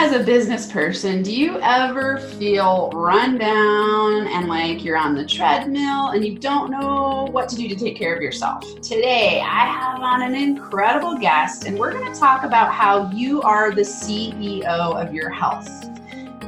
as a business person, do you ever feel run down and like you're on the treadmill and you don't know what to do to take care of yourself? Today, I have on an incredible guest, and we're going to talk about how you are the CEO of your health.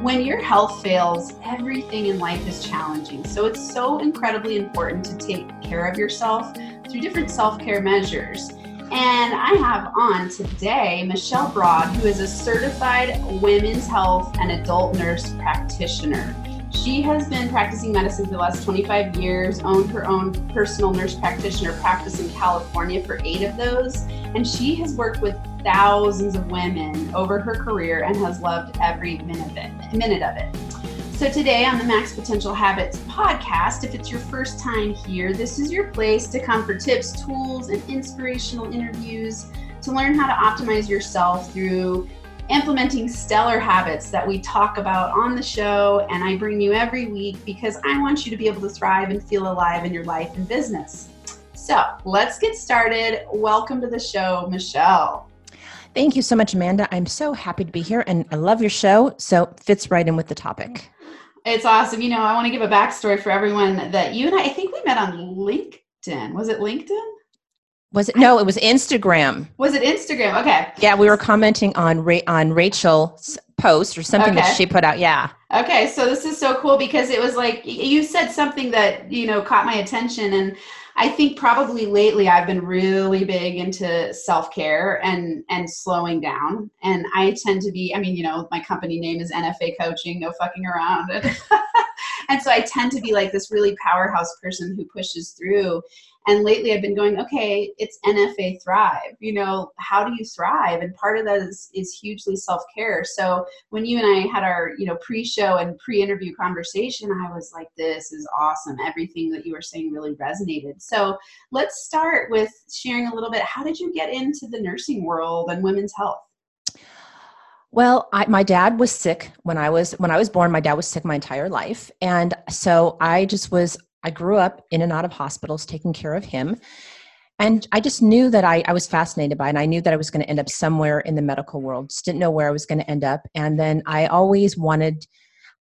When your health fails, everything in life is challenging. So it's so incredibly important to take care of yourself through different self care measures. And I have on today Michelle Broad, who is a certified women's health and adult nurse practitioner. She has been practicing medicine for the last 25 years, owned her own personal nurse practitioner practice in California for eight of those, and she has worked with thousands of women over her career and has loved every minute of it. So, today on the Max Potential Habits podcast, if it's your first time here, this is your place to come for tips, tools, and inspirational interviews to learn how to optimize yourself through implementing stellar habits that we talk about on the show. And I bring you every week because I want you to be able to thrive and feel alive in your life and business. So, let's get started. Welcome to the show, Michelle. Thank you so much, Amanda. I'm so happy to be here and I love your show. So, fits right in with the topic. It's awesome. You know, I want to give a backstory for everyone that you and I, I think we met on LinkedIn. Was it LinkedIn? Was it no? It was Instagram. Was it Instagram? Okay. Yeah, we were commenting on Ra- on Rachel's post or something okay. that she put out. Yeah. Okay, so this is so cool because it was like you said something that you know caught my attention, and I think probably lately I've been really big into self care and and slowing down. And I tend to be, I mean, you know, my company name is NFA Coaching, no fucking around. and so I tend to be like this really powerhouse person who pushes through. And lately I've been going, okay, it's NFA Thrive. You know, how do you thrive? And part of that is, is hugely self care. So when you and I had our, you know, pre show and pre interview conversation, I was like, this is awesome. Everything that you were saying really resonated. So let's start with sharing a little bit. How did you get into the nursing world and women's health? Well, I, my dad was sick when I was when I was born. My dad was sick my entire life, and so I just was I grew up in and out of hospitals taking care of him. And I just knew that I, I was fascinated by it. And I knew that I was going to end up somewhere in the medical world. Just didn't know where I was going to end up. And then I always wanted,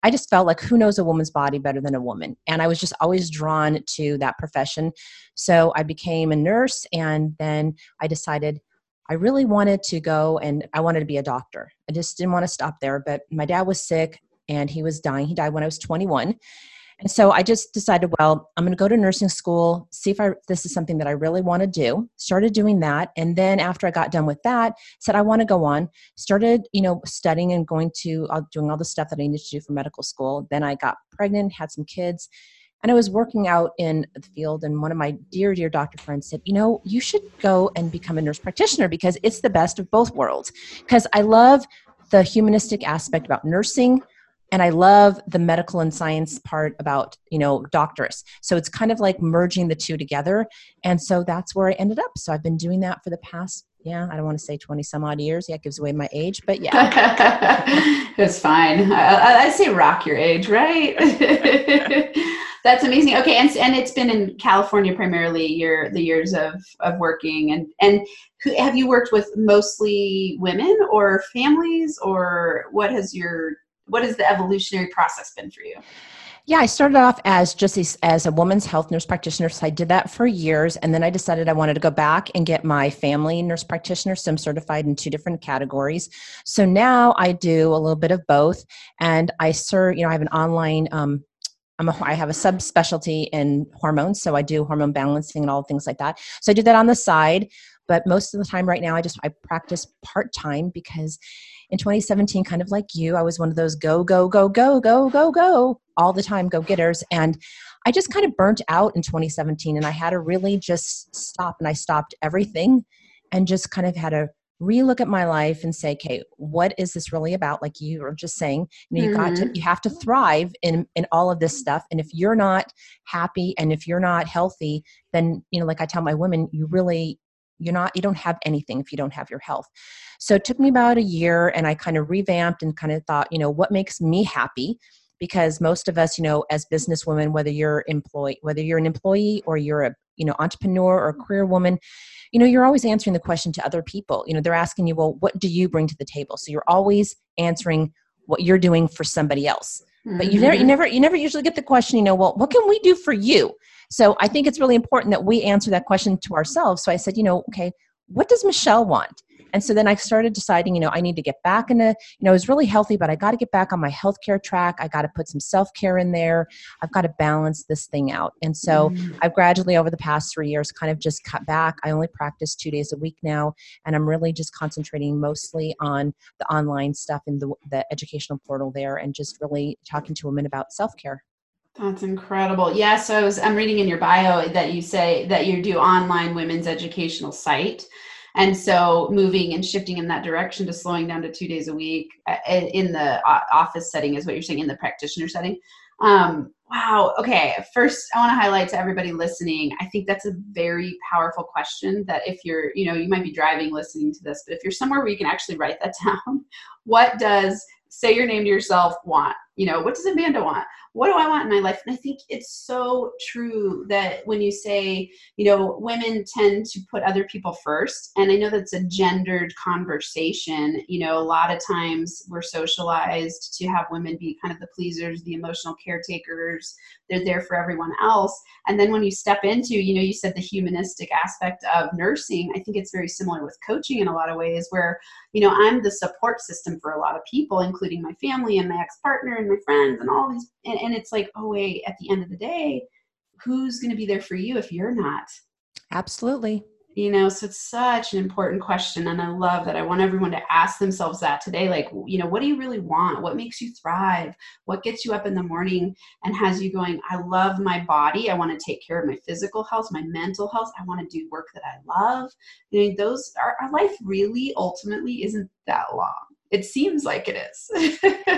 I just felt like who knows a woman's body better than a woman? And I was just always drawn to that profession. So I became a nurse. And then I decided I really wanted to go and I wanted to be a doctor. I just didn't want to stop there. But my dad was sick and he was dying. He died when I was 21. And so I just decided, well, I'm going to go to nursing school, see if I, this is something that I really want to do. Started doing that. And then after I got done with that, said, I want to go on. Started, you know, studying and going to, uh, doing all the stuff that I needed to do for medical school. Then I got pregnant, had some kids. And I was working out in the field, and one of my dear, dear doctor friends said, You know, you should go and become a nurse practitioner because it's the best of both worlds. Because I love the humanistic aspect about nursing and i love the medical and science part about you know doctors. So it's kind of like merging the two together. And so that's where i ended up. So i've been doing that for the past yeah i don't want to say 20 some odd years. Yeah it gives away my age but yeah. It's fine. I, I say rock your age right? That's amazing. Okay and, and it's been in california primarily your the years of of working. And and have you worked with mostly women or families or what has your what has the evolutionary process been for you? Yeah, I started off as just a, as a woman's health nurse practitioner. So I did that for years. And then I decided I wanted to go back and get my family nurse practitioner. So I'm certified in two different categories. So now I do a little bit of both. And I serve, you know, I have an online, um, I'm a, I have a subspecialty in hormones. So I do hormone balancing and all things like that. So I do that on the side. But most of the time right now, I just, I practice part time because in 2017, kind of like you, I was one of those go, go, go, go, go, go, go all the time go getters. And I just kind of burnt out in 2017 and I had to really just stop and I stopped everything and just kind of had to relook at my life and say, okay, what is this really about? Like you were just saying, you know, you mm-hmm. got to, mm-hmm. you have to thrive in, in all of this stuff. And if you're not happy and if you're not healthy, then, you know, like I tell my women, you really, you're not you don't have anything if you don't have your health so it took me about a year and i kind of revamped and kind of thought you know what makes me happy because most of us, you know, as businesswomen, whether you're employee, whether you're an employee or you're a you know entrepreneur or a career woman, you know, you're always answering the question to other people. You know, they're asking you, well, what do you bring to the table? So you're always answering what you're doing for somebody else. Mm-hmm. But you never, you mm-hmm. never, you never usually get the question, you know, well, what can we do for you? So I think it's really important that we answer that question to ourselves. So I said, you know, okay, what does Michelle want? And so then I started deciding, you know, I need to get back into, you know, I was really healthy, but I got to get back on my healthcare track. I got to put some self care in there. I've got to balance this thing out. And so mm. I've gradually, over the past three years, kind of just cut back. I only practice two days a week now, and I'm really just concentrating mostly on the online stuff in the, the educational portal there and just really talking to women about self care. That's incredible. Yeah, so I was, I'm reading in your bio that you say that you do online women's educational site. And so moving and shifting in that direction to slowing down to two days a week uh, in the office setting is what you're saying in the practitioner setting. Um, wow okay first i want to highlight to everybody listening i think that's a very powerful question that if you're you know you might be driving listening to this but if you're somewhere where you can actually write that down what does say your name to yourself want you know what does amanda want what do I want in my life? And I think it's so true that when you say, you know, women tend to put other people first, and I know that's a gendered conversation. You know, a lot of times we're socialized to have women be kind of the pleasers, the emotional caretakers, they're there for everyone else. And then when you step into, you know, you said the humanistic aspect of nursing, I think it's very similar with coaching in a lot of ways where, you know, I'm the support system for a lot of people, including my family and my ex partner and my friends and all these. And, and it's like, oh, wait, at the end of the day, who's going to be there for you if you're not? Absolutely. You know so it's such an important question and i love that. I want everyone to ask themselves that today like you know what do you really want? What makes you thrive? What gets you up in the morning and has you going i love my body. I want to take care of my physical health my mental health. I want to do work that i love. You know those our, our life really ultimately isn't that long it seems like it is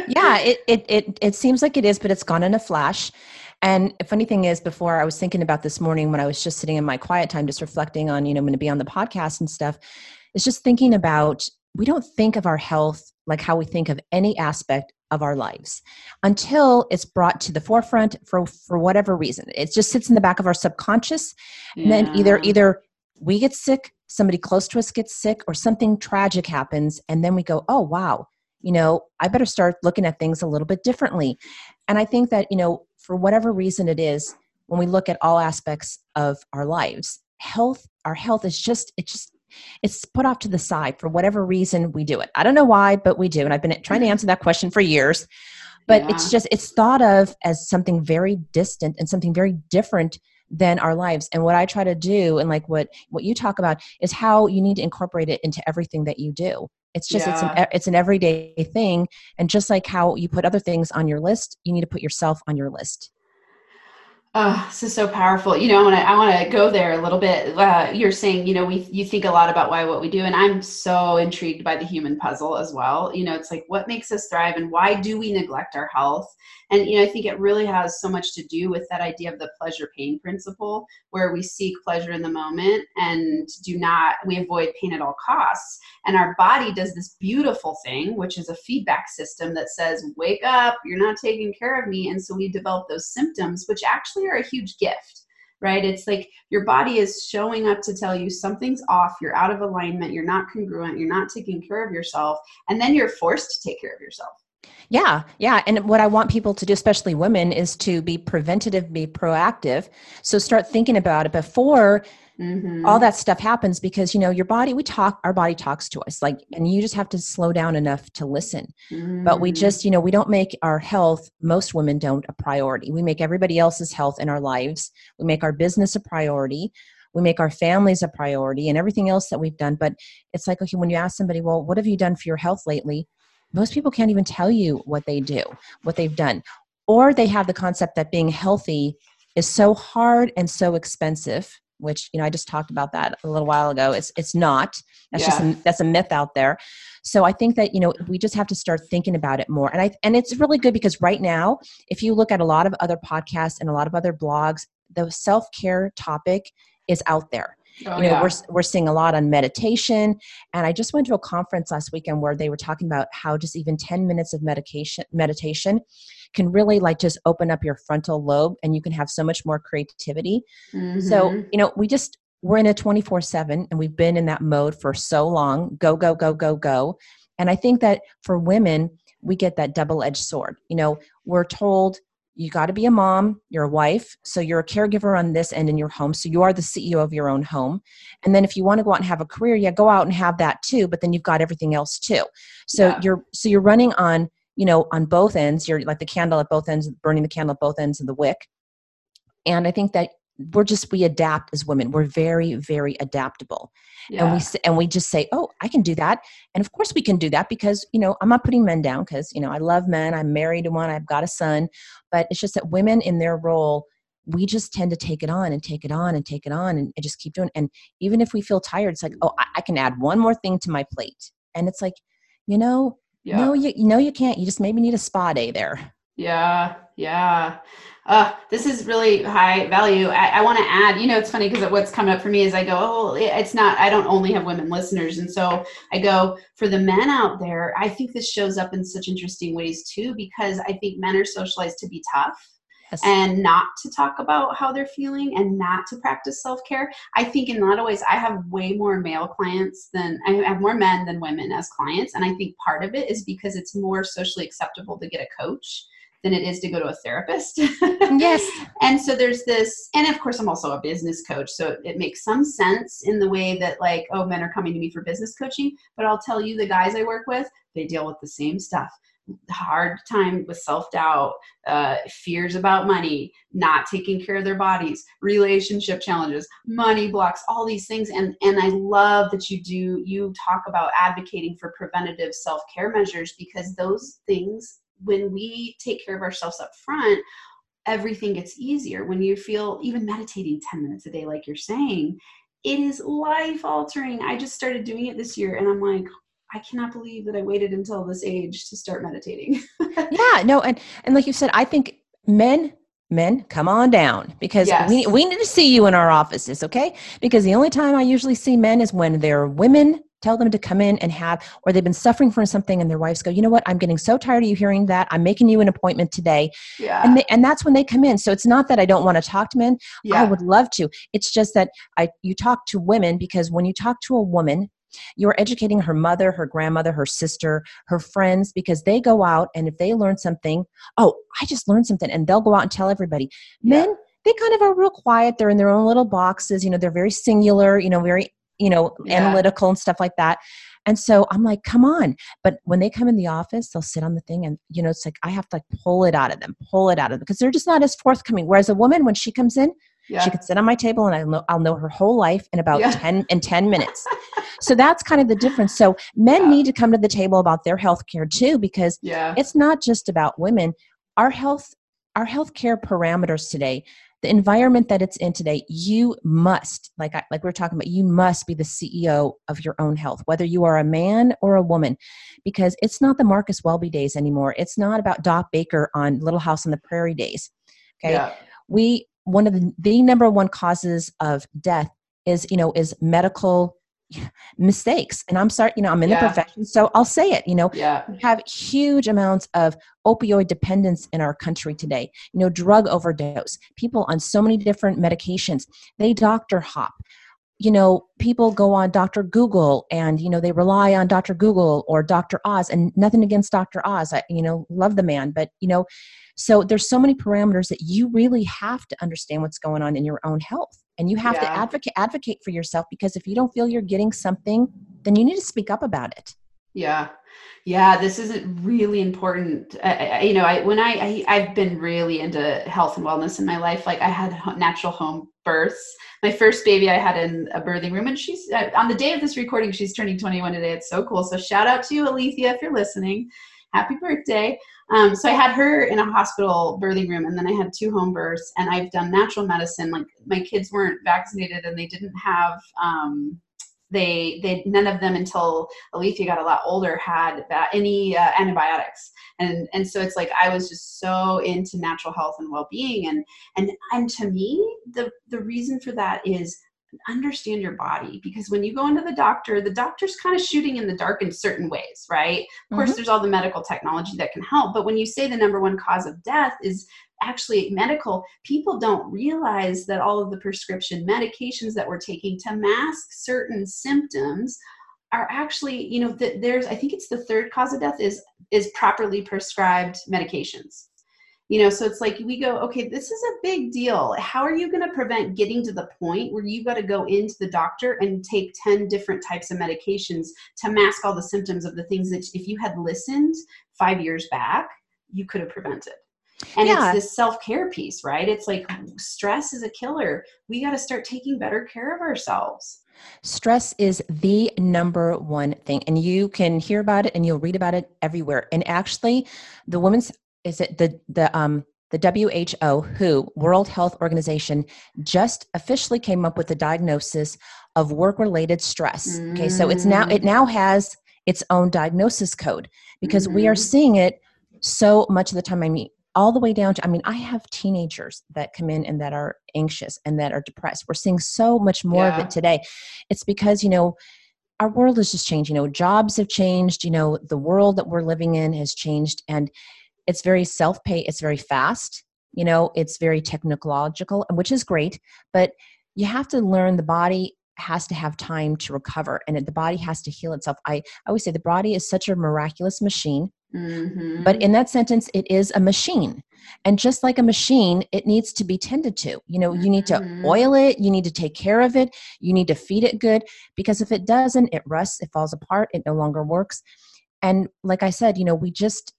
yeah it, it it it seems like it is but it's gone in a flash and the funny thing is, before I was thinking about this morning when I was just sitting in my quiet time, just reflecting on, you know, I'm going to be on the podcast and stuff, is just thinking about we don't think of our health like how we think of any aspect of our lives until it's brought to the forefront for for whatever reason. It just sits in the back of our subconscious, yeah. and then either either we get sick, somebody close to us gets sick, or something tragic happens, and then we go, "Oh wow." You know, I better start looking at things a little bit differently. And I think that, you know, for whatever reason it is, when we look at all aspects of our lives, health, our health is just, it just, it's put off to the side for whatever reason we do it. I don't know why, but we do. And I've been trying to answer that question for years. But yeah. it's just, it's thought of as something very distant and something very different than our lives and what i try to do and like what what you talk about is how you need to incorporate it into everything that you do it's just yeah. it's an it's an everyday thing, and just like how you put other things on your list, you need to put yourself on your list. Oh, this is so powerful. You know, I want to I want to go there a little bit. Uh, you're saying, you know, we you think a lot about why what we do, and I'm so intrigued by the human puzzle as well. You know, it's like what makes us thrive, and why do we neglect our health? And you know, I think it really has so much to do with that idea of the pleasure pain principle, where we seek pleasure in the moment and do not we avoid pain at all costs. And our body does this beautiful thing, which is a feedback system that says, "Wake up! You're not taking care of me." And so we develop those symptoms, which actually are a huge gift right? It's like your body is showing up to tell you something's off, you're out of alignment, you're not congruent, you're not taking care of yourself, and then you're forced to take care of yourself. Yeah, yeah. And what I want people to do, especially women, is to be preventative, be proactive. So start thinking about it before mm-hmm. all that stuff happens because, you know, your body, we talk, our body talks to us, like, and you just have to slow down enough to listen. Mm-hmm. But we mm-hmm. just, you know, we don't make our health, most women don't, a priority. We make everybody else's health in our lives, we make our business a priority we make our families a priority and everything else that we've done but it's like okay when you ask somebody well what have you done for your health lately most people can't even tell you what they do, what they've done. Or they have the concept that being healthy is so hard and so expensive, which you know I just talked about that a little while ago. It's it's not. That's yeah. just a, that's a myth out there. So I think that you know we just have to start thinking about it more. And I and it's really good because right now, if you look at a lot of other podcasts and a lot of other blogs, the self care topic is out there Oh, you know, yeah. we're, we're seeing a lot on meditation. And I just went to a conference last weekend where they were talking about how just even 10 minutes of medication meditation can really like just open up your frontal lobe and you can have so much more creativity. Mm-hmm. So, you know, we just we're in a 24/7 and we've been in that mode for so long. Go go go go go. And I think that for women, we get that double-edged sword. You know, we're told you got to be a mom, you're a wife, so you're a caregiver on this end in your home, so you are the CEO of your own home. And then if you want to go out and have a career, yeah, go out and have that too, but then you've got everything else too. So yeah. you're so you're running on, you know, on both ends, you're like the candle at both ends, burning the candle at both ends of the wick. And I think that we're just we adapt as women we're very very adaptable yeah. and we and we just say oh i can do that and of course we can do that because you know i'm not putting men down because you know i love men i'm married to one i've got a son but it's just that women in their role we just tend to take it on and take it on and take it on and, and just keep doing it. and even if we feel tired it's like oh I, I, can add one more thing to my plate and it's like you know yeah. no you, you know you can't you just maybe need a spa day there yeah yeah uh, this is really high value. I, I want to add, you know, it's funny because what's coming up for me is I go, oh, it's not, I don't only have women listeners. And so I go, for the men out there, I think this shows up in such interesting ways too, because I think men are socialized to be tough. Yes. And not to talk about how they're feeling and not to practice self care. I think in a lot of ways, I have way more male clients than I have more men than women as clients. And I think part of it is because it's more socially acceptable to get a coach than it is to go to a therapist. yes. And so there's this, and of course, I'm also a business coach. So it makes some sense in the way that, like, oh, men are coming to me for business coaching. But I'll tell you, the guys I work with, they deal with the same stuff hard time with self-doubt uh, fears about money not taking care of their bodies relationship challenges money blocks all these things and and i love that you do you talk about advocating for preventative self-care measures because those things when we take care of ourselves up front, everything gets easier. When you feel even meditating 10 minutes a day, like you're saying, it is life altering. I just started doing it this year and I'm like, I cannot believe that I waited until this age to start meditating. yeah, no, and and like you said, I think men men come on down because yes. we, we need to see you in our offices okay because the only time i usually see men is when they're women tell them to come in and have or they've been suffering from something and their wives go you know what i'm getting so tired of you hearing that i'm making you an appointment today yeah. and, they, and that's when they come in so it's not that i don't want to talk to men yeah. i would love to it's just that i you talk to women because when you talk to a woman you're educating her mother, her grandmother, her sister, her friends, because they go out and if they learn something, oh, I just learned something, and they'll go out and tell everybody. Men, they kind of are real quiet. They're in their own little boxes. You know, they're very singular, you know, very you know, yeah. analytical and stuff like that. And so I'm like, come on. But when they come in the office, they'll sit on the thing and, you know, it's like I have to like pull it out of them, pull it out of them because they're just not as forthcoming. Whereas a woman, when she comes in, yeah. she could sit on my table and I'll know, I'll know her whole life in about yeah. 10 in 10 minutes. so that's kind of the difference. So men yeah. need to come to the table about their health care too, because it's not just about women. Our health, our health care parameters today the environment that it's in today you must like I, like we are talking about you must be the ceo of your own health whether you are a man or a woman because it's not the marcus welby days anymore it's not about doc baker on little house on the prairie days okay yeah. we one of the, the number one causes of death is you know is medical mistakes and i'm sorry you know i'm in yeah. the profession so i'll say it you know yeah. we have huge amounts of opioid dependence in our country today you know drug overdose people on so many different medications they doctor hop you know people go on dr google and you know they rely on dr google or dr oz and nothing against dr oz i you know love the man but you know so there's so many parameters that you really have to understand what's going on in your own health and you have yeah. to advocate advocate for yourself because if you don't feel you're getting something then you need to speak up about it. Yeah. Yeah this is really important uh, you know i when I, I have been really into health and wellness in my life like i had natural home births. My first baby i had in a birthing room and she's uh, on the day of this recording she's turning 21 today. It's so cool. So shout out to you alethea if you're listening. Happy birthday um, so I had her in a hospital birthing room, and then I had two home births, and I've done natural medicine. Like my kids weren't vaccinated, and they didn't have um, they they none of them until Alethea got a lot older had any uh, antibiotics, and and so it's like I was just so into natural health and well being, and and and to me the the reason for that is understand your body because when you go into the doctor, the doctor's kind of shooting in the dark in certain ways, right? Of mm-hmm. course, there's all the medical technology that can help, but when you say the number one cause of death is actually medical, people don't realize that all of the prescription medications that we're taking to mask certain symptoms are actually, you know, that there's I think it's the third cause of death is is properly prescribed medications you know so it's like we go okay this is a big deal. How are you going to prevent getting to the point where you got to go into the doctor and take 10 different types of medications to mask all the symptoms of the things that if you had listened five years back you could have prevented? And yeah. it's this self-care piece right? It's like stress is a killer. We got to start taking better care of ourselves. Stress is the number one thing, and you can hear about it and you'll read about it everywhere. And actually, the Women's is it the the um the WHO, WHO, World Health Organization, just officially came up with the diagnosis of work-related stress. Mm. Okay, so it's now it now has its own diagnosis code because mm. we are mm-hmm. seeing it so much of the time. I mean, all the way down to I mean, I have teenagers that come in and that are anxious and that are depressed. We're seeing so much more yeah. of it today. It's because you know our world has just changed. You know, jobs have changed. You know, the world that we're living in has changed, and it's very self-pay it's very fast you know it's very technological which is great but you have to learn the body has to have time to recover and the body has to heal itself i, I always say the body is such a miraculous machine mm-hmm. but in that sentence it is a machine and just like a machine it needs to be tended to you know you need to mm-hmm. oil it you need to take care of it you need to feed it good because if it doesn't it rusts it falls apart it no longer works and like i said you know we just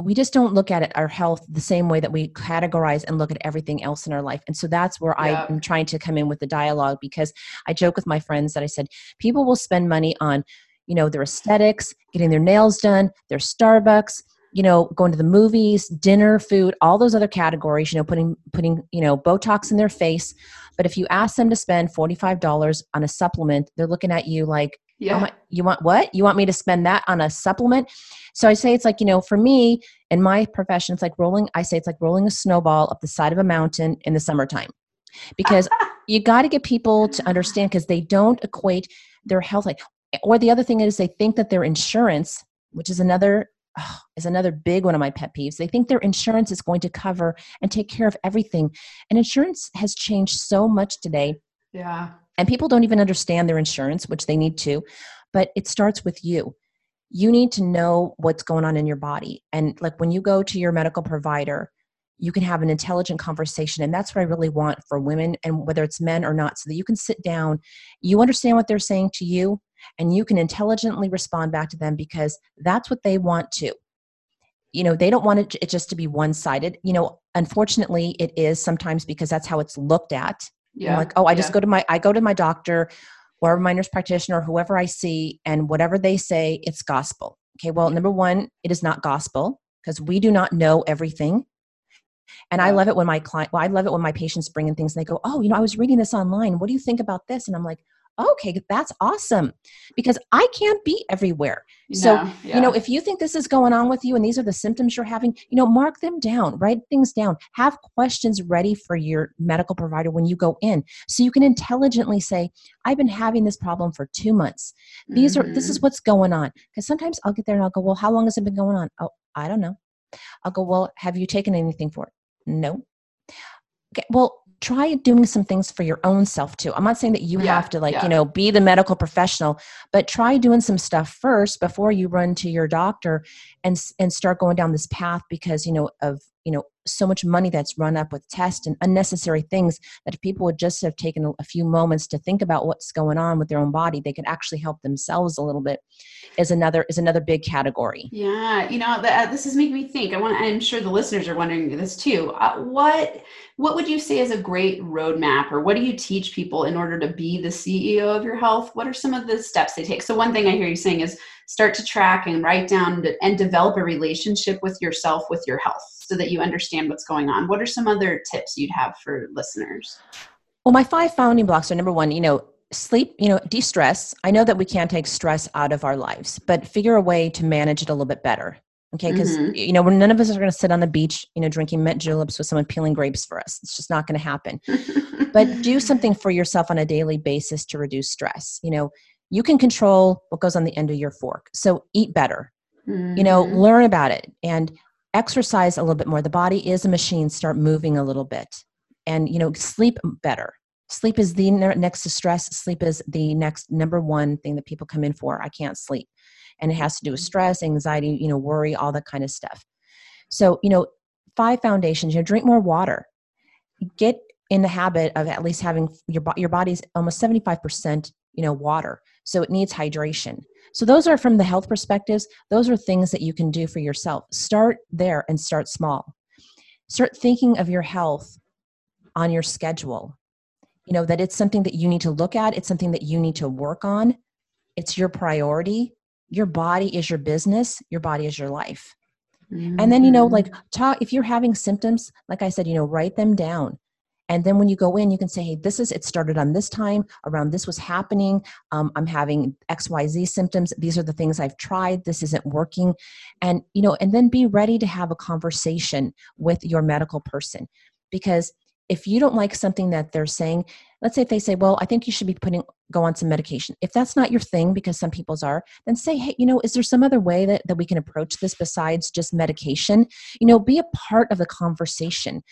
we just don't look at it, our health the same way that we categorize and look at everything else in our life. And so that's where yeah. I'm trying to come in with the dialogue because I joke with my friends that I said people will spend money on, you know, their aesthetics, getting their nails done, their Starbucks, you know, going to the movies, dinner, food, all those other categories, you know, putting putting, you know, Botox in their face. But if you ask them to spend $45 on a supplement, they're looking at you like, yeah. Oh my, you want what? You want me to spend that on a supplement? So I say it's like, you know, for me in my profession, it's like rolling, I say it's like rolling a snowball up the side of a mountain in the summertime. Because you got to get people to understand because they don't equate their health like or the other thing is they think that their insurance, which is another oh, is another big one of my pet peeves. They think their insurance is going to cover and take care of everything. And insurance has changed so much today. Yeah and people don't even understand their insurance, which they need to, but it starts with you. You need to know what's going on in your body. And like when you go to your medical provider, you can have an intelligent conversation. And that's what I really want for women, and whether it's men or not, so that you can sit down, you understand what they're saying to you, and you can intelligently respond back to them because that's what they want to you know they don't want it, just to be one sided you know unfortunately it is sometimes because that's how it's looked at yeah. I'm like, oh, I just go to my I go to my doctor or my nurse practitioner, whoever I see, and whatever they say, it's gospel. Okay, well, number one, it is not gospel because we do not know everything. And yeah. I love it when my client, well, I love it when my patients bring in things and they go, oh, you know, I was reading this online. What do you think about this? And I'm like, okay, that's awesome because I can't be everywhere. So, no, yeah. you know, if you think this is going on with you and these are the symptoms you're having, you know, mark them down, write things down, have questions ready for your medical provider when you go in so you can intelligently say, I've been having this problem for two months. These mm-hmm. are, this is mm-hmm. what's going on. Because sometimes I'll get there and I'll go, well, how long has it been going on? Oh, I don't know. I'll go, well, have you taken anything for it? No. Okay, well, try doing some things for your own self too. I'm not saying that you yeah, have to like, yeah. you know, be the medical professional, but try doing some stuff first before you run to your doctor and and start going down this path because, you know, of, you know, so much money that's run up with tests and unnecessary things that if people would just have taken a, few moments to think about what's going on with their own body, they could actually help themselves a little bit. Is another is another big category. Yeah, you know, the, uh, this is making me think. I want. I'm sure the listeners are wondering this too. Uh, what what would you say is a great roadmap, or what do you teach people in order to be the CEO of your health? What are some of the steps they take? So one thing I hear you saying is start to track and write down and develop a relationship with yourself with your health so that you understand what's going on. What are some other tips you'd have for listeners? Well my five founding blocks are number one you know sleep you know de-stress. I know that we can't take stress out of our lives but figure a way to manage it a little bit better okay? Because mm-hmm. you know none of us are going to sit on the beach you know drinking mint juleps with someone peeling grapes for us. It's just not going to happen. But do something for yourself on a daily basis to reduce stress. You know, you can control what goes on the end of your fork. So eat better. Mm-hmm. You know, mm-hmm. learn about it and exercise a little bit more. The body is a machine. Start moving a little bit. And, you know, sleep better. Sleep is the next to stress. Sleep is the next number one thing that people come in for. I can't sleep. And it has to do with stress, anxiety, you know, worry, all that kind of stuff. So, you know, five foundations, you know, drink more water. Get in the habit of at least having your your body's almost 75% you know water. So it needs hydration. So those are from the health perspectives. Those are things that you can do for yourself. Start there and start small. Start thinking of your health on your schedule. You know that it's something that you need to look at. It's something that you need to work on. It's your priority. Your body is your business. Your body is your life. Mm-hmm. and then you know like mm-hmm. talk if you're having symptoms like i said you know write them down and then when you go in, you can say, hey, this is, it started on this time, around this was happening. Um, I'm having XYZ symptoms. These are the things I've tried. This isn't working. And, you know, and then be ready to have a conversation with your medical person. Because if you don't like something that they're saying, let's say if they say, well, I think you should be putting, go on some medication. If that's not your thing, because some people's are, then say, hey, you know, is there some other way that, that we can approach this besides just medication? You know, be a part of the conversation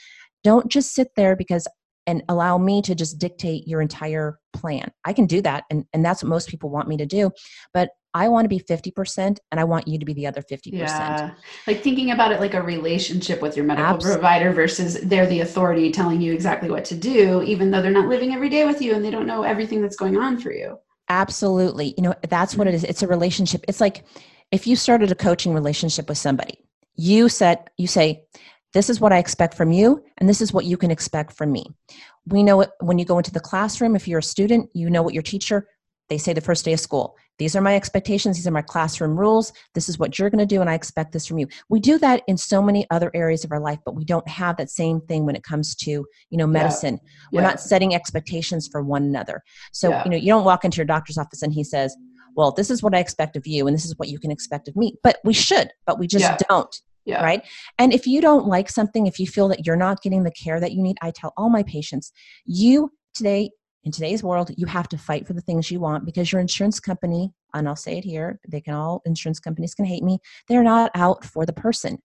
don't just sit there because and allow me to just dictate your entire plan. I can do that and, and that's what most people want me to do. But I want to be 50% and I want you to be the other 50%. Yeah. Like thinking about it like a relationship with your medical Absolutely. provider versus they're the authority telling you exactly what to do, even though they're not living every day with you and they don't know everything that's going on for you. Absolutely. You know, that's what it is. It's a relationship. It's like if you started a coaching relationship with somebody, you said, you say, this is what I expect from you, and this is what you can expect from me. We know it when you go into the classroom, if you're a student, you know what your teacher, they say the first day of school. These are my expectations, these are my classroom rules, this is what you're going to do, and I expect this from you. We do that in so many other areas of our life, but we don't have that same thing when it comes to, you know, medicine. Yeah. We're yeah. not setting expectations for one another. So, yeah. you know, you don't walk into your doctor's office and he says, well, this is what I expect of you, and this is what you can expect of me. But we should, but we just don't. Yeah. Right. And if you don't like something, if you feel that you're not getting the care that you need, I tell all my patients, you today, in today's world, you have to fight for the things you want because your insurance company, and I'll say it here, they can all, insurance companies can hate me, they're not out for the person.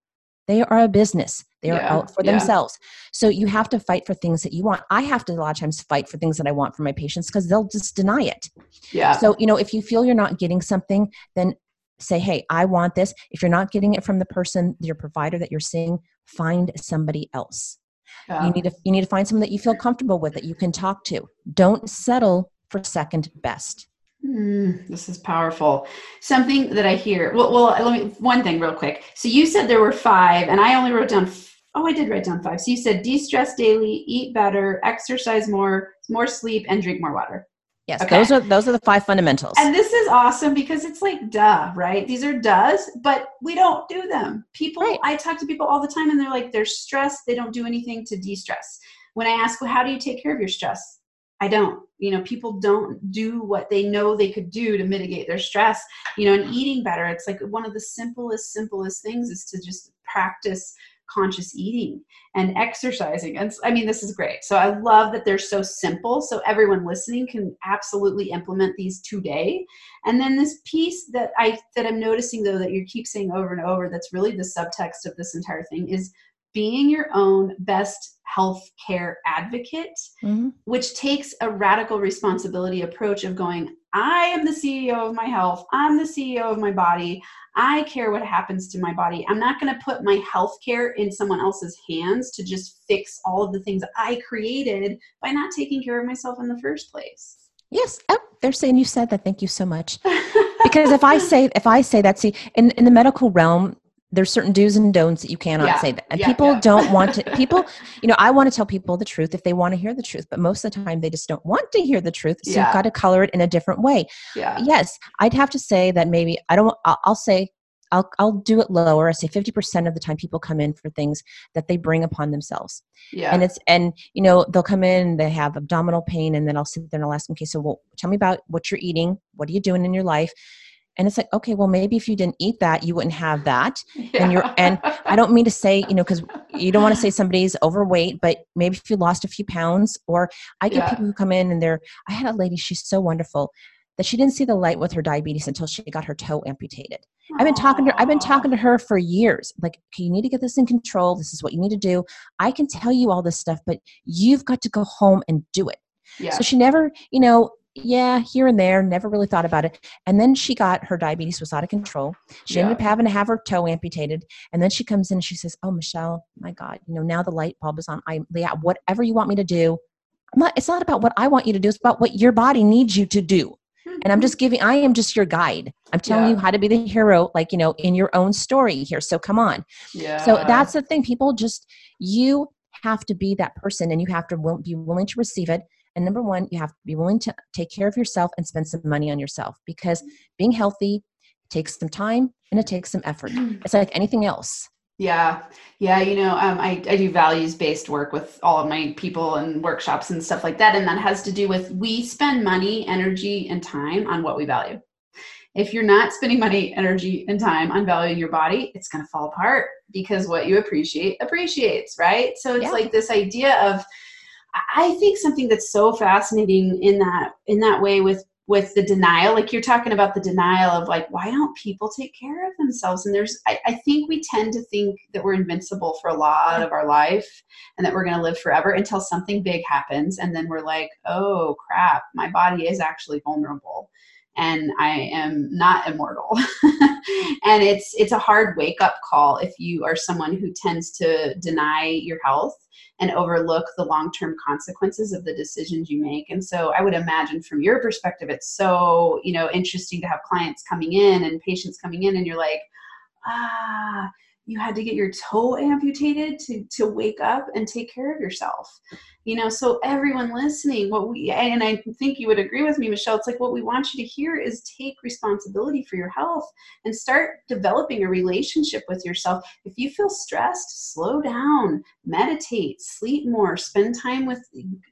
They are a business. They are yeah, out for yeah. themselves. So you have to fight for things that you want. I have to a lot of times fight for things that I want for my patients because they'll just deny it. Yeah. So, you know, if you feel you're not getting something, then say, hey, I want this. If you're not getting it from the person, your provider that you're seeing, find somebody else. Yeah. You need to you need to find someone that you feel comfortable with that you can talk to. Don't settle for second best. Mm, this is powerful. Something that I hear. Well, well, let me one thing real quick. So you said there were five, and I only wrote down. Oh, I did write down five. So you said de-stress daily, eat better, exercise more, more sleep, and drink more water. Yes, okay. those are those are the five fundamentals. And this is awesome because it's like duh, right? These are does, but we don't do them. People right. I talk to people all the time and they're like they're stressed, they don't do anything to de-stress. When I ask, well, how do you take care of your stress? I don't. You know, people don't do what they know they could do to mitigate their stress. You know, and eating better, it's like one of the simplest, simplest things is to just practice conscious eating and exercising. And I mean, this is great. So I love that they're so simple. So everyone listening can absolutely implement these today. And then this piece that I that I'm noticing though that you keep saying over and over that's really the subtext of this entire thing is being your own best health care advocate, mm-hmm. which takes a radical responsibility approach of going, I am the CEO of my health. I'm the CEO of my body. I care what happens to my body. I'm not going to put my health care in someone else's hands to just fix all of the things I created by not taking care of myself in the first place. Yes. Oh, they're saying you said that. Thank you so much. because if I say if I say that, see, in, in the medical realm, there's certain do's and don'ts that you cannot yeah. say that and yeah, people yeah. don't want to people you know i want to tell people the truth if they want to hear the truth but most of the time they just don't want to hear the truth so you've got to color it in a different way yeah. yes i'd have to say that maybe i don't i'll, I'll say I'll, I'll do it lower. I say 50% of the time people come in for things that they bring upon themselves. Yeah. And it's, and you know, they'll come in, they have abdominal pain and then I'll sit there and I'll ask them, okay, so well, tell me about what you're eating. What are you doing in your life? And it's like okay well maybe if you didn't eat that you wouldn't have that yeah. and you're and i don't mean to say you know because you don't want to say somebody's overweight but maybe if you lost a few pounds or i get yeah. people who come in and they're i had a lady she's so wonderful that she didn't see the light with her diabetes until she got her toe amputated Aww. i've been talking to her i've been talking to her for years like okay you need to get this in control this is what you need to do i can tell you all this stuff but you've got to go home and do it yeah. so she never you know yeah, here and there, never really thought about it. And then she got her diabetes was out of control. She yeah. ended up having to have her toe amputated. And then she comes in and she says, Oh, Michelle, my God, you know, now the light bulb is on. I, yeah, whatever you want me to do. I'm not, it's not about what I want you to do. It's about what your body needs you to do. And I'm mm-hmm. just giving, I am just your guide. I'm telling yeah. you how to be the hero, like, you know, in your own story here. So come on. Yeah. So that's the thing. People just, you have to be that person and you have to be willing to receive it and number one, you have to be willing to take care of yourself and spend some money on yourself because being healthy takes some time and it takes some effort. It's like anything else. Yeah. Yeah. You know, um, I, I do values based work with all of my people and workshops and stuff like that. And that has to do with we spend money, energy, and time on what we value. If you're not spending money, energy, and time on valuing your body, it's going to fall apart because what you appreciate appreciates, right? So it's yeah. like this idea of, I think something that's so fascinating in that in that way with with the denial like you're talking about the denial of like why don't people take care of themselves? And there's I, I think we tend to think that we're invincible for a lot of our life and that we're going to live forever until something big happens and then we're like oh crap my body is actually vulnerable and I am not immortal. and it's it's a hard wake up call if you are someone who tends to deny your health and overlook the long-term consequences of the decisions you make. And so I would imagine from your perspective it's so, you know, interesting to have clients coming in and patients coming in and you're like, "Ah, you had to get your toe amputated to to wake up and take care of yourself. You know so everyone listening what we and i think you would agree with me michelle it's like what we want you to hear is take responsibility for your health and start developing a relationship with yourself. If you feel stressed slow down meditate sleep more spend time with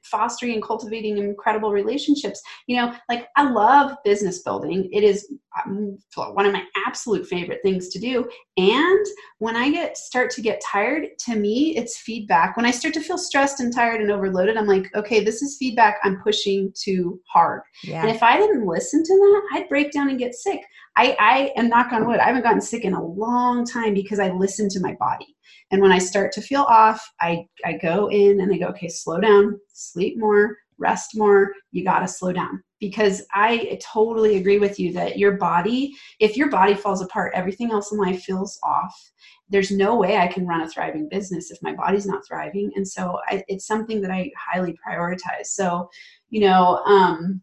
fostering and cultivating incredible relationships. You know like i love business building. It is Uh, one of my absolute favorite things to do. And when i get start to get tired to me it's feedback. When i start to feel stressed and tired and overloaded i'm like okay this is feedback i'm pushing too hard. Yeah. and if i didn't listen to that i'd break down and get sick. I i am knock on wood i haven't gotten sick in a long time because i listen to my body. And when i start to feel off i i go in and i go okay slow down sleep more rest more. You got to slow down because I totally agree with you that your body, if your body falls apart, everything else in life feels off. There's no way I can run a thriving business if my body's not thriving. And so I, it's something that I highly prioritize. So, you know, um,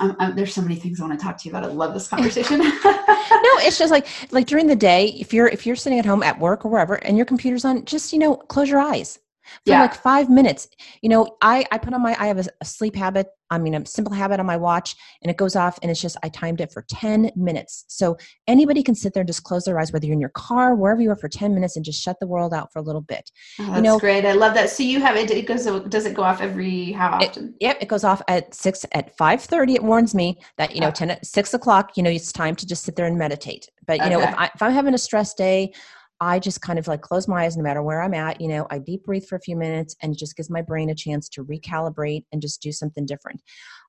I'm, I'm, there's so many things I want to talk to you about. I love this conversation. no, it's just like like during the day, if you're if you're sitting at home at work or wherever, and your computer's on, just you know, close your eyes for yeah. like five minutes. You know, I I put on my I have a, a, sleep habit. I mean, a simple habit on my watch, and it goes off, and it's just I timed it for ten minutes. So anybody can sit there and just close their eyes, whether you're in your car, wherever you are, for ten minutes, and just shut the world out for a little bit. Oh, that's you know, great. I love that. So you have it. It goes. Does it go off every how often? It, yep, it goes off at six at five thirty. It warns me that you know oh. ten at six o'clock. You know, it's time to just sit there and meditate. But you okay. know, if, I, if I'm having a stress day I just kind of like close my eyes no matter where I'm at. You know, I deep breathe for a few minutes and it just gives my brain a chance to recalibrate and just do something different.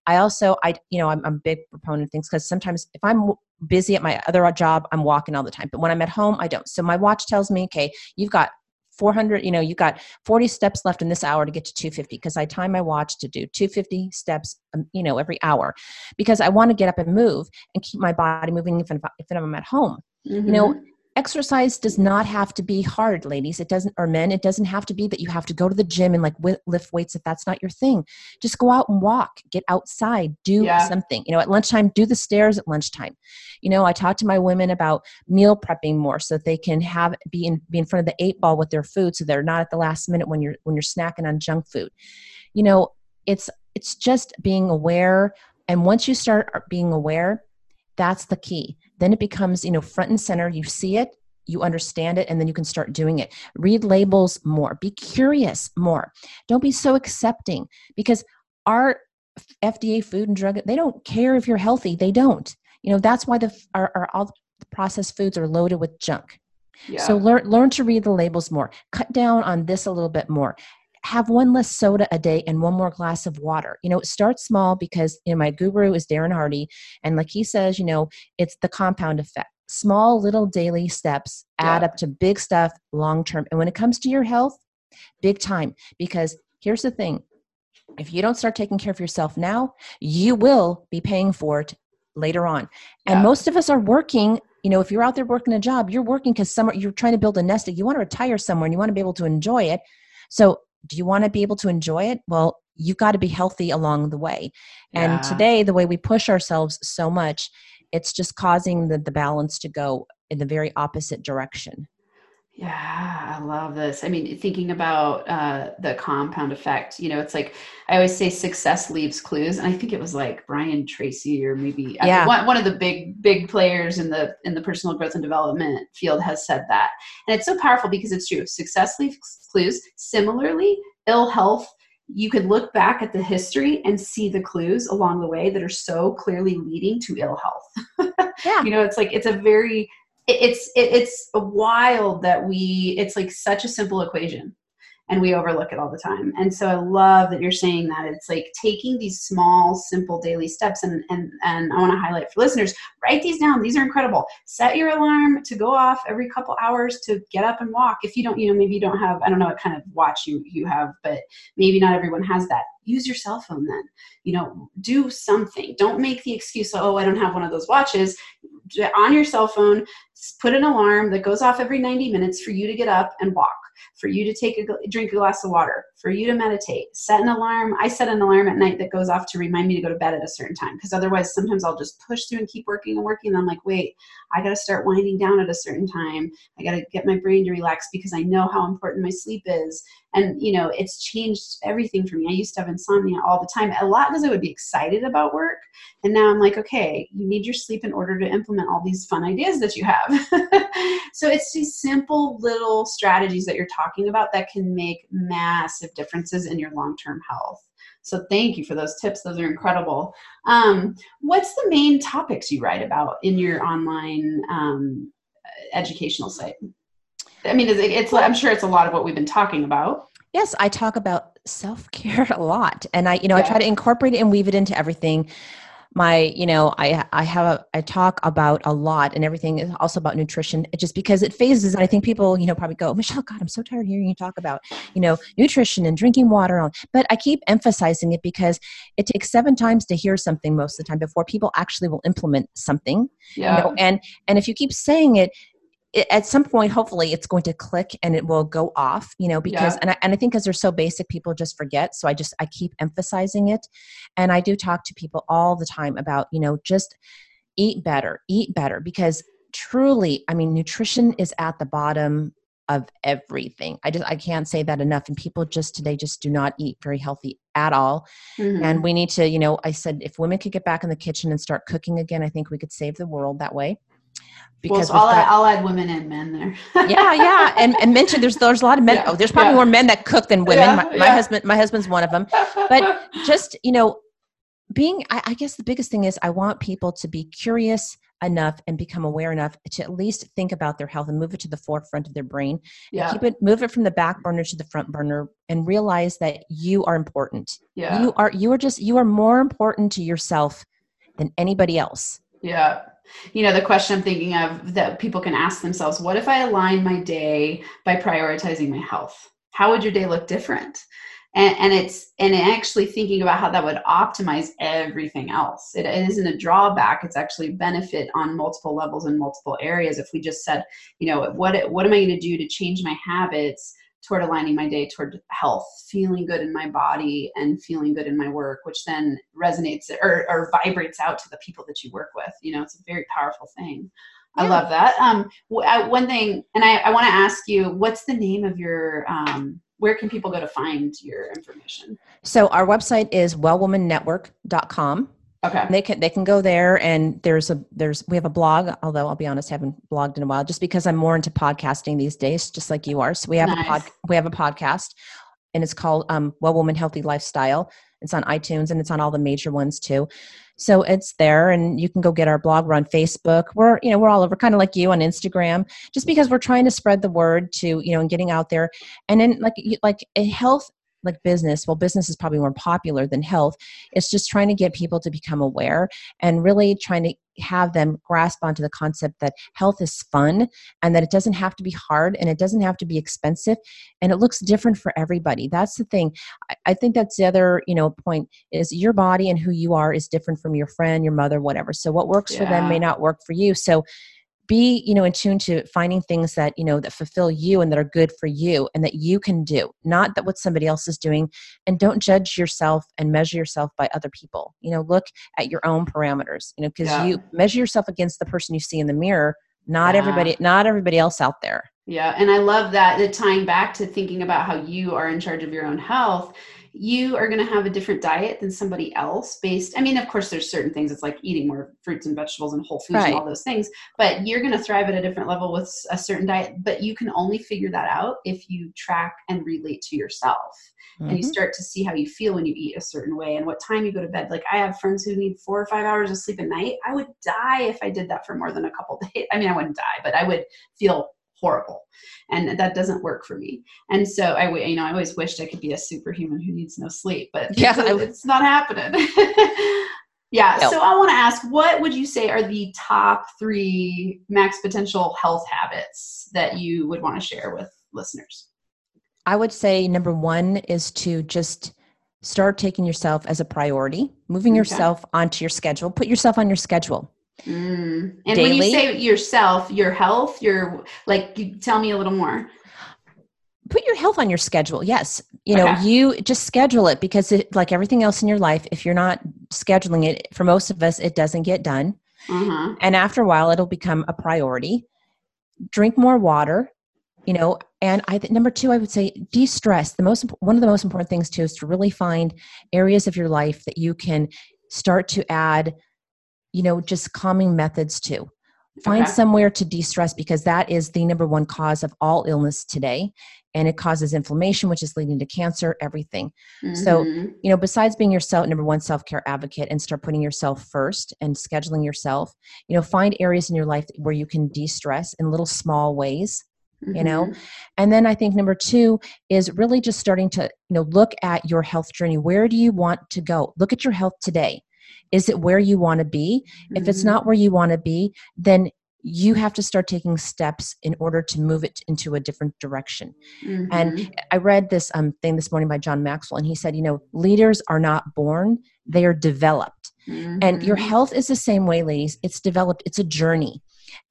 I also, I, you know, I'm, I'm a big proponent of things because sometimes if I'm busy at my other job, I'm walking all the time. But when I'm at home, I don't. So my watch tells me, okay, you've got 400 you know you've got 40 steps left in this hour to get to 250 because i time my watch to do 250 steps um, you know every hour because i want to get up and move and keep my body moving if, if i'm at home mm-hmm. you know mm-hmm exercise does not have to be hard ladies. It doesn't or men it doesn't have to be that you have to go to the gym and like lift weights if that's not your thing. Just go out and walk. Get outside. Do yeah. something. You know at lunchtime do the stairs at lunchtime. You know i talk to my women about meal prepping more so that they can have be in be in front of the eight ball with their food so they're not at the last minute when you're when you're snacking on junk food. You know it's it's just being aware and once you start uh, being aware that's the key then it becomes you know front and center. You see it you understand it and then you can start doing it. Read labels more. Be curious more. Don't be so accepting because our fda food and drug they don't care if you're healthy. They don't. You know that's why the our, our all the processed foods are loaded with junk. Yeah. so learn learn to read the labels more. Cut down on this a little bit more have one less soda a day and one more glass of water. You know start small because you know my guru is darren hardy and like he says you know it's the compound effect. Small little daily steps add Yeah. up to big stuff long term. And when it comes to your health big time. Because here's the thing if you don't start taking care of yourself now you will be paying for it later on. And most of us are working you know if you're out there working a job you're working because somewhere you're trying to build a nest egg you want to retire somewhere and you want to be able to enjoy it. So do you want to be able to enjoy it? Well you've got to be healthy along the way. And Yeah. today the way we push ourselves so much it's just causing the, the balance to go in the very opposite direction Yeah, I love this. I mean, thinking about uh, the compound effect, you know, it's like I always say success leaves clues, and I think it was like Brian Tracy or maybe I- Yeah. one, one of the big big players in the in the personal growth and development field has said that, and it's so powerful because it's true. Success leaves clues. Similarly, ill health. You could look back at the history and see the clues along the way that are so clearly leading to ill health yeah you know it's like it's a very it's it, it's wild that we it's like such a simple equation and we overlook it all the time. And so i love that you're saying that. It's like taking these small simple daily steps and and and i want to highlight for listeners write these down. These are incredible. Set your alarm to go off every couple hours to get up and walk. If you don't you know maybe you don't have i don't know what kind of watch you you have but maybe not everyone has that. Use your cell phone then. You know do something. Don't make the excuse oh i don't have one of those watches on your cell phone put an alarm that goes off every 90 minutes for you to get up and walk for you to take a drink a glass of water for you to meditate. Set an alarm. I set an alarm at night that goes off to remind me to go to bed at a certain time because otherwise sometimes i'll just push through and keep working and working and i'm like wait i got to start winding down at a certain time. I got to get my brain to relax because i know how important my sleep is. And you know it's changed everything for me. I used to have insomnia all the time a lot because i would be excited about work and now i'm like okay you need your sleep in order to implement all these fun ideas that you have. So it's these simple little strategies that you're talking about that can make massive differences in your long-term health. So thank you for those tips. Those are incredible. Um, what's the main topics you write about in your online um, educational site? I mean it's, it's i'm sure it's a lot of what we've been talking about. Yes, I talk about self care a lot, and I, you know, I try to incorporate it and weave it into everything. My, you know, I I have a I talk about a lot, and everything is also about nutrition. It just because it phases, and I think people, you know, probably go, Michelle, God, I'm so tired of hearing you talk about, you know, nutrition and drinking water. and all." But I keep emphasizing it because it takes seven times to hear something most of the time before people actually will implement something yeah you know and and if you keep saying it, it at some point hopefully it's going to click and it will go off you know because Yeah. and, I, and i think because they're so basic people just forget so i just i keep emphasizing it and i do talk to people all the time about you know just eat better eat better because truly i mean nutrition is at the bottom of everything i just i can't say that enough and people just today just do not eat very healthy at all Mhm. and we need to you know i said if women could get back in the kitchen and start cooking again i think we could save the world that way well, because so I'll, add, I'll add women and men there. yeah yeah and, and mention there's there's a lot of men Yeah, oh there's probably yeah. more men that cook than women. Yeah, my, my husband my husband's one of them. But just you know being I, I guess the biggest thing is i want people to be curious enough and become aware enough to at least think about their health and move it to the forefront of their brain. Yeah, keep it move it from the back burner to the front burner and realize that you are important. Yeah, you are you are just you are more important to yourself than anybody else. Yeah. You know, the question I'm thinking of that people can ask themselves: What if I align my day by prioritizing my health? How would your day look different? And, and it's and actually thinking about how that would optimize everything else. It, it isn't a drawback; it's actually benefit on multiple levels in multiple areas. If we just said, you know, what what am I going to do to change my habits toward aligning my day toward health, feeling good in my body and feeling good in my work, which then resonates or, or vibrates out to the people that you work with. You know, it's a very powerful thing. I love that. Um, I- one thing, and I, I want to ask you, what's the name of your, um, where can people go to find your information? so our website is wellwomannetwork.com Okay. And they can they can go there and there's a there's we have a blog although i'll be honest I haven't blogged in a while just because i'm more into podcasting these days just like you are so we have a pod we have a podcast and it's called um well woman healthy lifestyle it's on itunes and it's on all the major ones too So it's there and you can go get our blog. We're on Facebook. We're, you know, we're all over kind of like you on Instagram, just because we're trying to spread the word to, you know, and getting out there. And then like, like a health like business well business is probably more popular than health. It's just trying to get people to become aware and really trying to have them grasp onto the concept that health is fun and that it doesn't have to be hard and it doesn't have to be expensive and it looks different for everybody. That's the thing. I, think that's the other you know point is your body and who you are is different from your friend your mother whatever. So what works yeah. for them may not work for you. So be you know in tune to finding things that you know that fulfill you and that are good for you and that you can do not that what somebody else is doing and don't judge yourself and measure yourself by other people you know look at your own parameters you know because yeah. you measure yourself against the person you see in the mirror not yeah. everybody not everybody else out there yeah and i love that the tying back to thinking about how you are in charge of your own health you are going to have a different diet than somebody else based i mean of course there's certain things it's like eating more fruits and vegetables and whole foods right. and all those things but you're going to thrive at a different level with a certain diet but you can only figure that out if you track and relate to yourself mm-hmm. and you mm-hmm. start to see how you feel when you eat a certain way and what time you go to bed like i have friends who need four or five hours of sleep a night i would die if i did that for more than a couple days i mean i wouldn't die but i would feel horrible. And that doesn't work for me. And so i you know i always wished i could be a superhuman who needs no sleep but yeah it's, not happening. Yeah so i want to ask what would you say are the top three max potential health habits that you would want to share with listeners? I would say number one is to just start taking yourself as a priority moving okay. yourself onto your schedule. Put yourself on your schedule Mm. And Daily. when you say yourself, your health, your like, you tell me a little more. Put your health on your schedule. Yes, you know, okay. you just schedule it because, it, like everything else in your life, if you're not scheduling it, for most of us, it doesn't get done. Mm-hmm. And after a while, it'll become a priority. Drink more water. You know, and I think number two, I would say de-stress. The most one of the most important things too is to really find areas of your life that you can start to add you know just calming methods too find okay. somewhere to de-stress because that is the number one cause of all illness today and it causes inflammation which is leading to cancer everything mm-hmm. so you know besides being yourself number one self-care advocate and start putting yourself first and scheduling yourself you know find areas in your life where you can de-stress in little small ways mm-hmm. you know mm-hmm. and then i think number two is really just starting to you know look at your health journey where do you want to go look at your health today is it where you want to be? Mm-hmm. If it's mm-hmm. not where you want to be, then you have to start taking steps in order to move it into a different direction. Mm-hmm. And I read this um, thing this morning by John Maxwell, and he said, you know, leaders are not born, they are developed. Mm-hmm. And your mm-hmm. health is the same way, ladies. It's developed, it's a journey.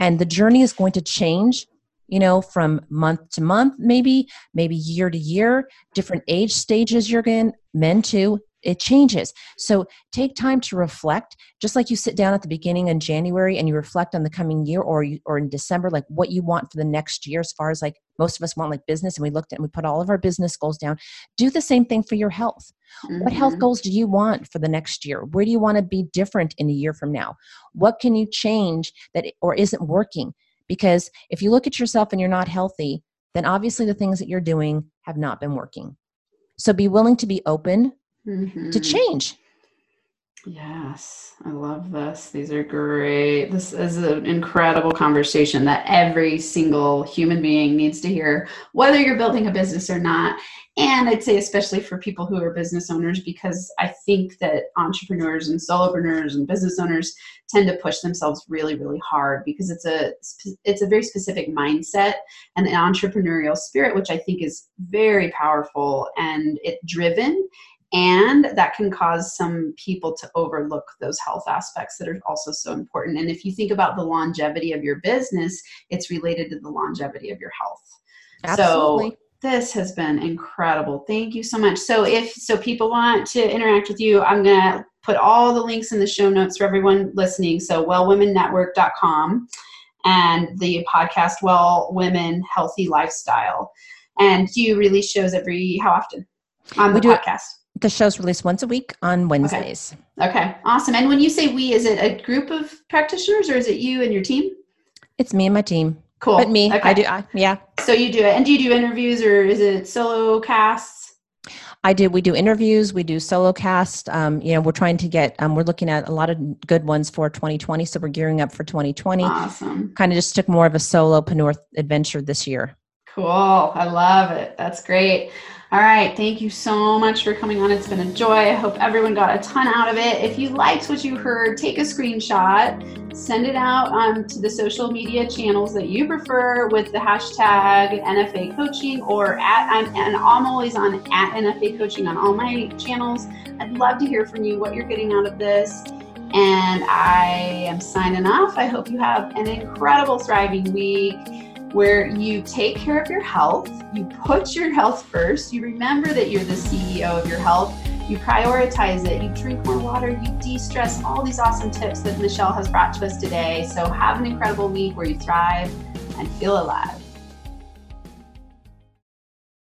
And the journey is going to change you know from month to month maybe maybe year to year different age stages you're in men too it changes. So take time to reflect, just like you sit down at the beginning in January and you reflect on the coming year or you, or in December, like what you want for the next year, as far as like most of us want like business and we looked at and we put all of our business goals down. Do the same thing for your health. Mm-hmm. What health mm-hmm. goals do you want for the next year? Where do you want to be different in a year from now? What can you change that or isn't working? Because if you look at yourself and you're not healthy, then obviously the things that you're doing have not been working. So be willing to be open mm-hmm. to change. Yes, I love this. These are great. This is an incredible conversation that every single human being needs to hear, whether you're building a business or not. And I'd say, especially for people who are business owners, because I think that entrepreneurs and solopreneurs and business owners tend to push themselves really, really hard because it's a it's a very specific mindset and an entrepreneurial spirit, which I think is very powerful and it driven and that can cause some people to overlook those health aspects that are also so important. And if you think about the longevity of your business it's related to the longevity of your health. Absolutely. so this has been incredible. Thank you so much. So if so people want to interact with you i'm going to put all the links in the show notes for everyone listening. So wellwomennetwork.com and the podcast well women healthy lifestyle. And do you release shows every how often? On the podcast the show's released once a week on Wednesdays. Okay. okay, awesome. And when you say we, is it a group of practitioners or is it you and your team? It's me and my team. Cool. But me, okay. I do. I, yeah. So you do it, and do you do interviews or is it solo casts? I do. We do interviews. We do solo cast. Um, you know, we're trying to get. Um, we're looking at a lot of good ones for 2020. So we're gearing up for 2020. Awesome. Kind of just took more of a solopreneur adventure this year. Cool. I love it. That's great. All right. Thank you so much for coming on. It's been a joy. I hope everyone got a ton out of it. If you liked what you heard, take a screenshot, send it out um, to the social media channels that you prefer with the hashtag NFA coaching or at, I'm, and I'm always on at NFA coaching on all my channels. I'd love to hear from you what you're getting out of this. And I am signing off. I hope you have an incredible, thriving week where you take care of your health, you put your health first, you remember that you're the CEO of your health, you prioritize it, you drink more water, you de stress, all these awesome tips that Michelle has brought to us today. So, have an incredible week where you thrive and feel alive.